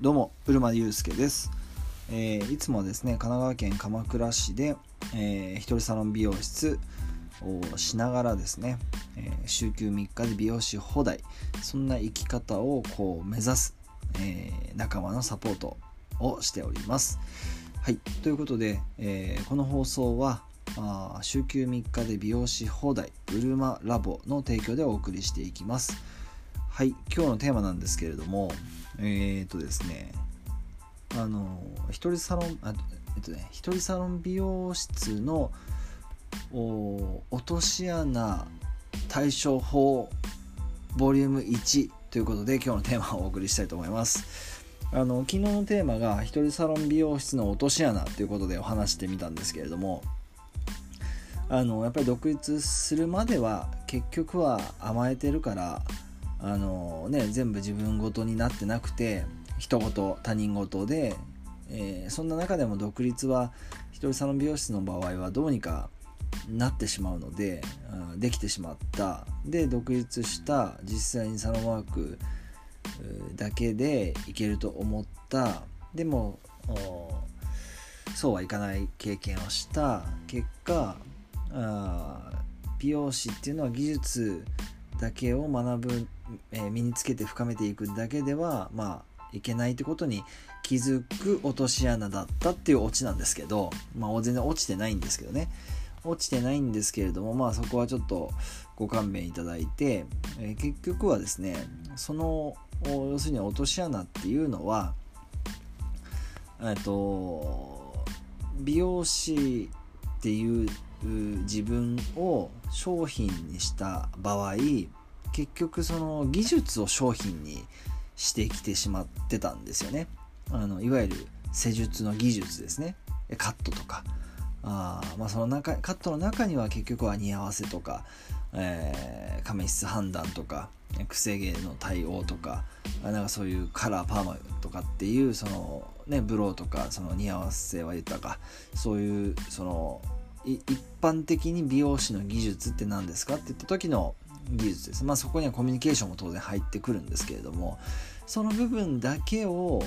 どうも、うるまゆうすけです、えー、いつもですね、神奈川県鎌倉市で、えー、一人サロン美容室をしながらですね、えー、週休3日で美容師放題、そんな生き方をこう目指す、えー、仲間のサポートをしております。はい、ということで、えー、この放送は、あ週休3日で美容師放題うるまラボの提供でお送りしていきます。はい、今日のテーマなんですけれども、えー、っとですねあの一人サロンあえっとね一人サロン美容室のお落とし穴対処法ボリューム1ということで今日のテーマをお送りしたいと思います。あの昨日のテーマが一人サロン美容室の落とし穴ということでお話してみたんですけれどもあのやっぱり独立するまでは結局は甘えてるからあのね全部自分ごとになってなくて人事他人事で、えー、そんな中でも独立は一人サロン美容室の場合はどうにかなってしまうのでできてしまった。で独立した実際にサロンワークだけでいけると思った。でもそうはいかない経験をした。結果あ美容師っていうのは技術だけを学ぶ、えー、身につけて深めていくだけではまあいけないってことに気づく落とし穴だったっていうオチなんですけどまあ全然落ちてないんですけどね。落ちてないんですけれどもまあそこはちょっとご勘弁いただいて、えー、結局はですねその要するに落とし穴っていうのはえっと美容師っていう自分を商品にした場合結局その技術を商品にしてきてしまってたんですよね。あのいわゆる施術の技術ですね。カットとか。あまあその中カットの中には結局は似合わせとか、えー、亀質判断とかくせ毛の対応とかなんかそういうカラーパーマとかっていうそのねブローとかその似合わせは言ったか。そういうその一般的に美容師の技術って何ですかって言った時の技術です。まあそこにはコミュニケーションも当然入ってくるんですけれどもその部分だけを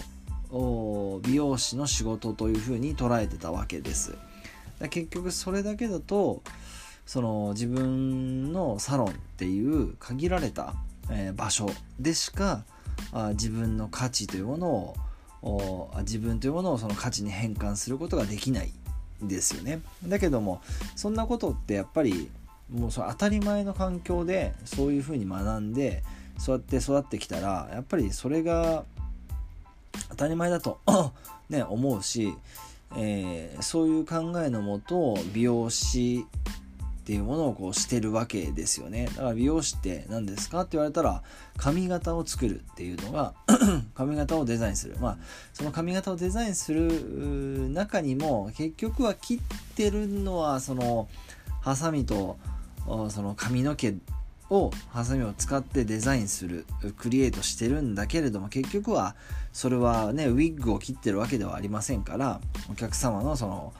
美容師の仕事というふうに捉えてたわけです。結局それだけだとその自分のサロンっていう限られた、え場所でしかあ自分の価値というものを自分というものをその価値に変換することができないですよねだけどもそんなことってやっぱりもうそ当たり前の環境でそういうふうに学んでそうやって育ってきたらやっぱりそれが当たり前だと ね思うし、えー、そういう考えのもと美容師っていうものをこうしてるわけですよね。だから美容師って何ですかって言われたら髪型を作るっていうのが 髪型をデザインする。まあその髪型をデザインする中にも結局は切ってるのはそのハサミとその髪の毛をハサミを使ってデザインするクリエイトしてるんだけれども結局はそれはねウィッグを切ってるわけではありませんからお客様のその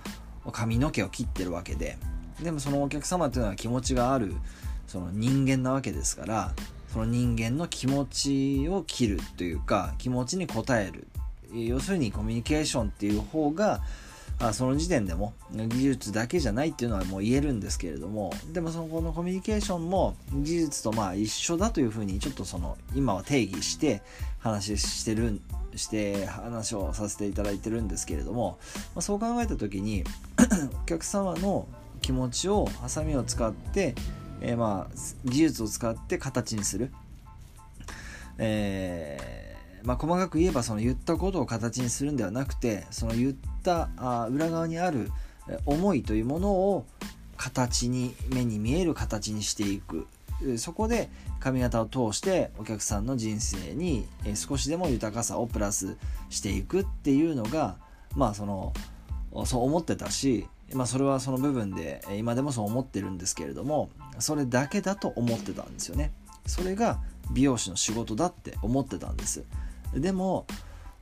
髪の毛を切ってるわけで。でもそのお客様っていうのは気持ちがあるその人間なわけですからその人間の気持ちを切るというか気持ちに応える。要するにコミュニケーションっていう方があその時点でも技術だけじゃないっていうのはもう言えるんですけれどもでもそのこのコミュニケーションも技術とまあ一緒だというふうにちょっとその今は定義して話してるして話をさせていただいてるんですけれども、まあ、そう考えた時に お客様の気持ちをハサミを使って、えー、まあ技術を使って形にする、えー、まあ、細かく言えばその言ったことを形にするんではなくてその言ったあ裏側にある思いというものを形に目に見える形にしていく。そこで髪型を通してお客さんの人生に少しでも豊かさをプラスしていくっていうのがまあそのそう思ってたしまあ、それはその部分で今でもそう思ってるんですけれどもそれだけだと思ってたんですよね。それが美容師の仕事だって思ってたんです。でも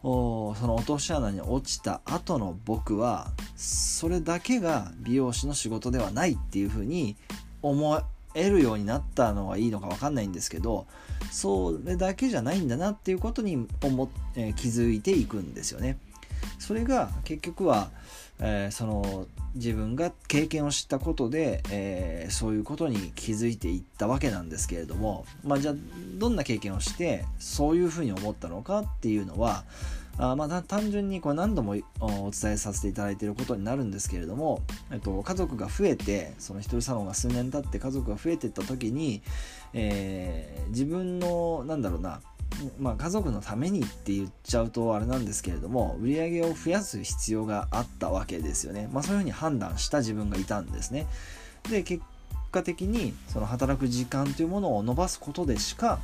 その落とし穴に落ちた後の僕はそれだけが美容師の仕事ではないっていうふうに思えるようになったのはいいのか分かんないんですけどそれだけじゃないんだなっていうことに思、えー、気づいていくんですよね。それが結局は、えー、その自分が経験を知ったことで、えー、そういうことに気づいていったわけなんですけれども、まあ、じゃあどんな経験をしてそういうふうに思ったのかっていうのはあまあ、単純にこれ何度もお伝えさせていただいていることになるんですけれども、えっと、家族が増えてその一人サロンが数年経って家族が増えていった時に、えー、自分のなんだろうなまあ、家族のためにって言っちゃうとあれなんですけれども売り上げを増やす必要があったわけですよね、まあ、そういうふうに判断した自分がいたんですね。で結果的にその働く時間というものを伸ばすことでしか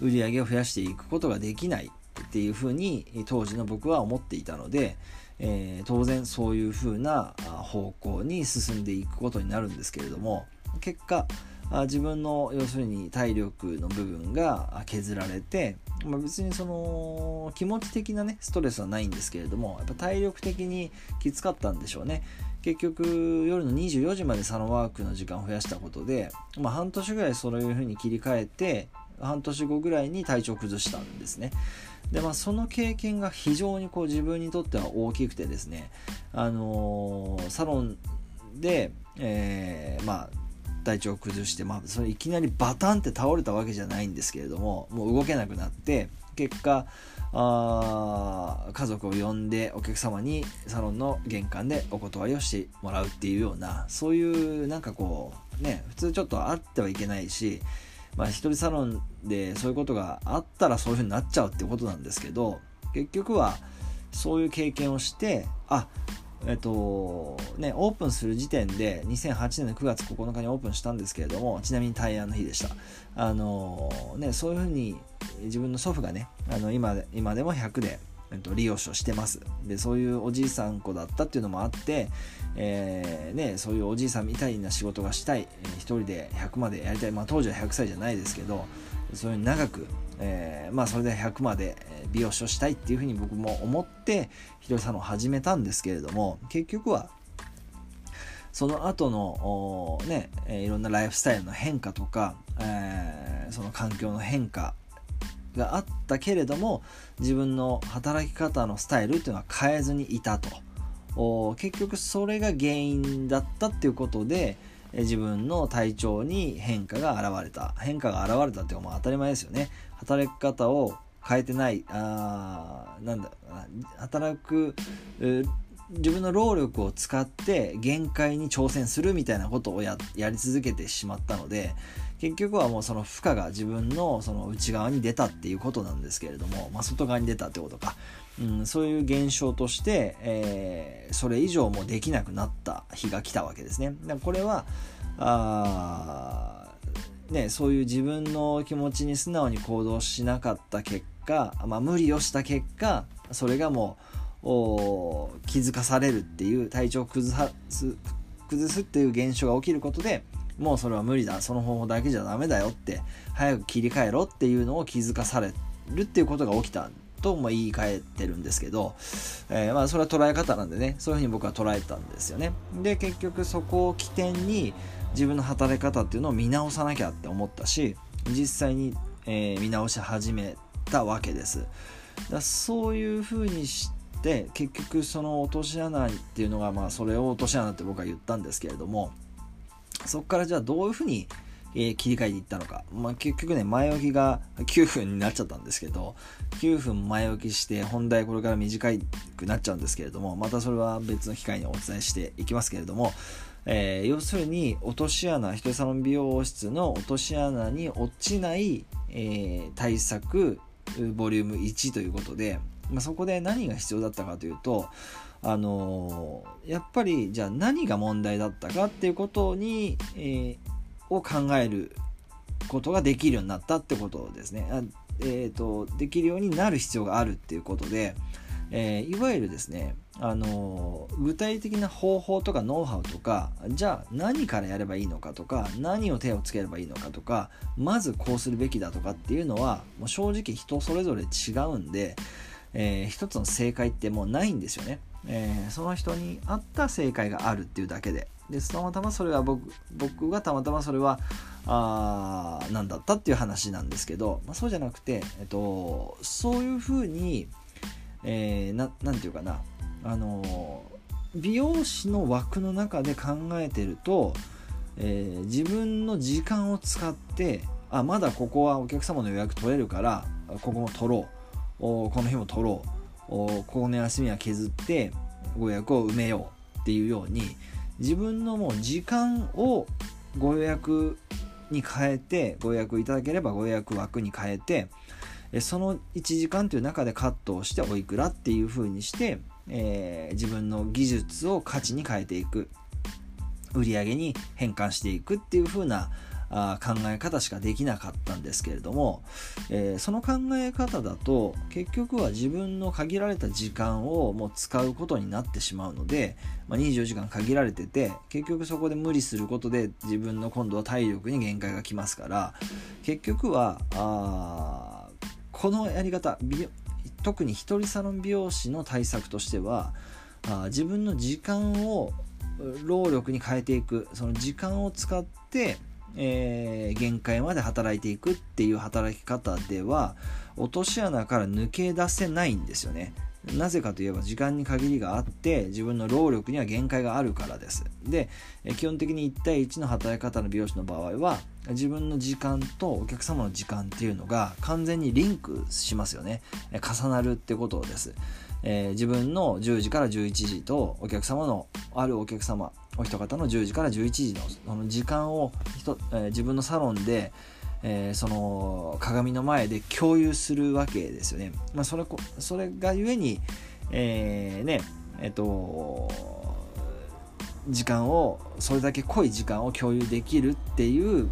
売り上げを増やしていくことができないっていうふうに当時の僕は思っていたので、えー、当然そういうふうな方向に進んでいくことになるんですけれども結果自分の要するに体力の部分が削られて、まあ、別にその気持ち的なねストレスはないんですけれどもやっぱ体力的にきつかったんでしょうね。結局夜の24時までサロンワークの時間を増やしたことで、まあ、半年ぐらいそういうふうに切り替えて半年後ぐらいに体調を崩したんですね。でまあその経験が非常にこう自分にとっては大きくてですねあのー、サロンで、えー、まあ体調を崩して、まあ、それいきなりバタンって倒れたわけじゃないんですけれどももう動けなくなって結果あ家族を呼んでお客様にサロンの玄関でお断りをしてもらうっていうようなそういうなんかこうね普通ちょっとあってはいけないしまあ、一人サロンでそういうことがあったらそういうふうになっちゃうってことなんですけど結局はそういう経験をしてあえっとね、オープンする時点で2008年の9月9日にオープンしたんですけれどもちなみに大安の日でした。あの、ね、そういうふうに自分の祖父がねあの今今でも100でえっと、利用者してます。でそういうおじいさん子だったっていうのもあって、えー、ね、そういうおじいさんみたいな仕事がしたい、えー、一人で100までやりたい、まあ、当時は100歳じゃないですけどそういう長く、えー、まあ、それで100まで美容師をしたいっていうふうに僕も思ってひとりさんを始めたんですけれども結局はその後のね、えいろんなライフスタイルの変化とか、えその環境の変化があったけれども自分の働き方のスタイルっていうのは変えずにいたと。結局それが原因だったっていうことで自分の体調に変化が現れた。変化が現れたっていうのは当たり前ですよね。働き方を変えてない。あなんだ働く自分の労力を使って限界に挑戦するみたいなことをやり続けてしまったので結局はもうその負荷が自分のその内側に出たっていうことなんですけれども、まあ、外側に出たってことか、うん、そういう現象として、えー、それ以上もできなくなった日が来たわけですね。だからこれはあね、そういう自分の気持ちに素直に行動しなかった結果、まあ、無理をした結果それがもう気づかされるっていう体調を崩す崩すっていう現象が起きることでもうそれは無理だ。その方法だけじゃダメだよって早く切り替えろっていうのを気づかされるっていうことが起きたとも言い換えてるんですけど、えー、まあそれは捉え方なんでね。そういうふうに僕は捉えたんですよね。で結局そこを起点に自分の働き方っていうのを見直さなきゃって思ったし実際に、えー、見直し始めたわけです。だそういうふうにして結局その落とし穴っていうのがまあそれを落とし穴って僕は言ったんですけれどもそこからじゃあどういうふうに、えー、切り替えていったのか、まあ、結局ね前置きが9分になっちゃったんですけど9分前置きして本題これから短くなっちゃうんですけれどもまたそれは別の機会にお伝えしていきますけれども、えー、要するに落とし穴ひとりサロン美容室の落とし穴に落ちない、えー、対策ボリューム1ということで、まあ、そこで何が必要だったかというとあのやっぱりじゃあ何が問題だったかっていうことに、えー、を考えることができるようになったってことですね。えーと、できるようになる必要があるっていうことで、えー、いわゆるですね、あの具体的な方法とかノウハウとかじゃあ何からやればいいのかとか何を手をつければいいのかとかまずこうするべきだとかっていうのはもう正直人それぞれ違うんで、えー、一つの正解ってもうないんですよね。えー、その人に合った正解があるっていうだけで。でたまたまそれは僕僕がたまたまそれはあ何だったっていう話なんですけど、まあ、そうじゃなくて、えっと、そういうふうに、えー、なんていうかな。あの美容師の枠の中で考えてると、えー、自分の時間を使ってあまだここはお客様の予約取れるからここも取ろう。この日も取ろう。ここの休みは削ってご予約を埋めようっていうように自分のもう時間をご予約に変えてご予約いただければご予約枠に変えてその1時間という中でカットをしておいくらっていう風にして、えー、自分の技術を価値に変えていく。売り上げに変換していくっていう風なあ考え方しかできなかったんですけれども、えー、その考え方だと結局は自分の限られた時間をもう使うことになってしまうので、まあ、24時間限られてて結局そこで無理することで自分の今度は体力に限界がきますから結局はあこのやり方特に一人サロン美容師の対策としてはあ自分の時間を労力に変えていくその時間を使ってえー、限界まで働いていくっていう働き方では落とし穴から抜け出せないんですよね。なぜかといえば時間に限りがあって自分の労力には限界があるからです。で基本的に1対1の働き方の美容師の場合は自分の時間とお客様の時間っていうのが完全にリンクしますよね。重なるってことです。えー、自分の10時から11時とお客様のあるお客様お一方の10時から11時のその時間をえー、自分のサロンで、えー、その鏡の前で共有するわけですよね。まあ、それそれがゆえに、えー、ねえっと時間をそれだけ濃い時間を共有できるっていう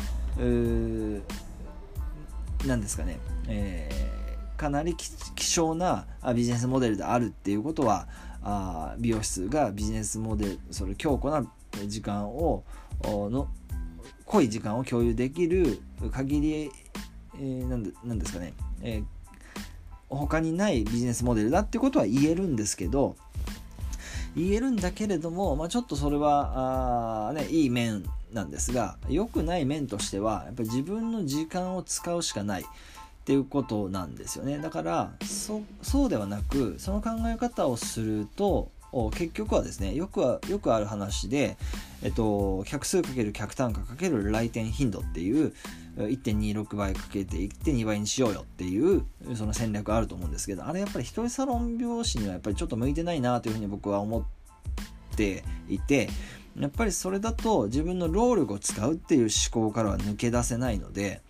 何ですかね、えー、かなり希少なビジネスモデルであるっていうことはあ美容室がビジネスモデルそれ強固な時間をの濃い時間を共有できる限り、えー、なんでなんですかね、えー、他にないビジネスモデルだってことは言えるんですけど言えるんだけれども、まあ、ちょっとそれはあ、ね、いい面なんですが良くない面としてはやっぱり自分の時間を使うしかない。っていうことなんですよね。だからそうではなくその考え方をすると結局はですねよくはよくある話で、えっと、客数かける客単価かける来店頻度っていう1.26倍かけて1.2倍にしようよっていうその戦略あると思うんですけどあれやっぱり一人サロン美容師にはやっぱりちょっと向いてないなというふうに僕は思っていてやっぱりそれだと自分の労力を使うっていう思考からは抜け出せないので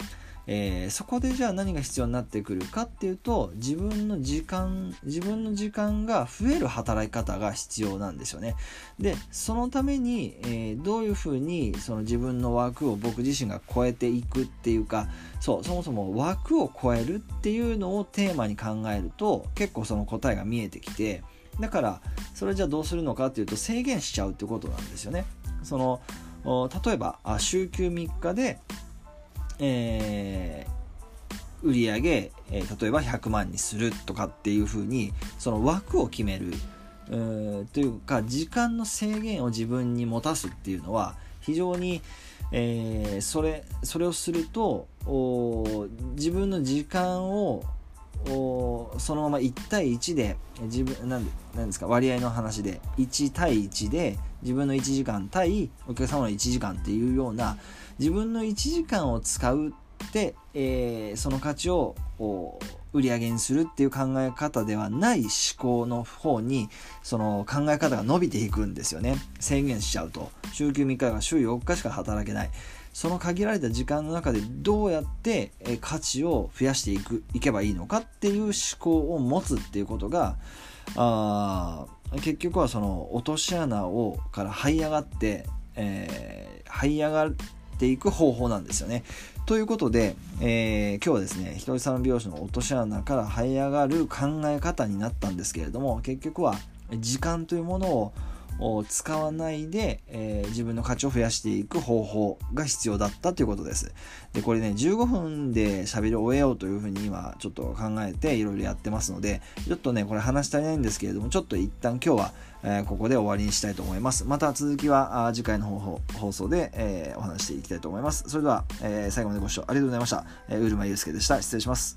えー、そこでじゃあ何が必要になってくるかっていうと自分の時間自分の時間が増える働き方が必要なんですよね。でそのために、えー、どういうふうにその自分の枠を僕自身が超えていくっていうかそうそもそも枠を超えるっていうのをテーマに考えると結構その答えが見えてきてだからそれじゃあどうするのかっていうと制限しちゃうってことなんですよね。その例えば週休3日でえー、売上、えー、例えば100万にするとかっていうふうにその枠を決めるというか時間の制限を自分に持たすっていうのは非常に、えー、それそれをすると自分の時間をそのまま1対1で自分なんでなんですか割合の話で1対1で自分の1時間対お客様の1時間っていうような自分の1時間を使うって、えー、その価値を売り上げにするっていう考え方ではない思考の方にその考え方が伸びていくんですよね。制限しちゃうと。週休3日が週4日しか働けない。その限られた時間の中でどうやって価値を増やしていくいけばいいのかっていう思考を持つっていうことがあ結局はその落とし穴をから這い上がって、えー、這い上がていく方法なんですよね。ということで、えー、今日はですね、ひとりさん美容師の落とし穴から這い上がる考え方になったんですけれども、結局は時間というものを使わないで、えー、自分の価値を増やしていく方法が必要だったということです。で、これね、15分で喋り終えようというふうに今ちょっと考えていろいろやってますので、ちょっとね、これ話したいないんですけれども、ちょっと一旦今日は、えー、ここで終わりにしたいと思います。また続きは次回の放送で、えー、お話していきたいと思います。それでは、え、最後までご視聴ありがとうございました。えー、うるまゆうすけでした。失礼します。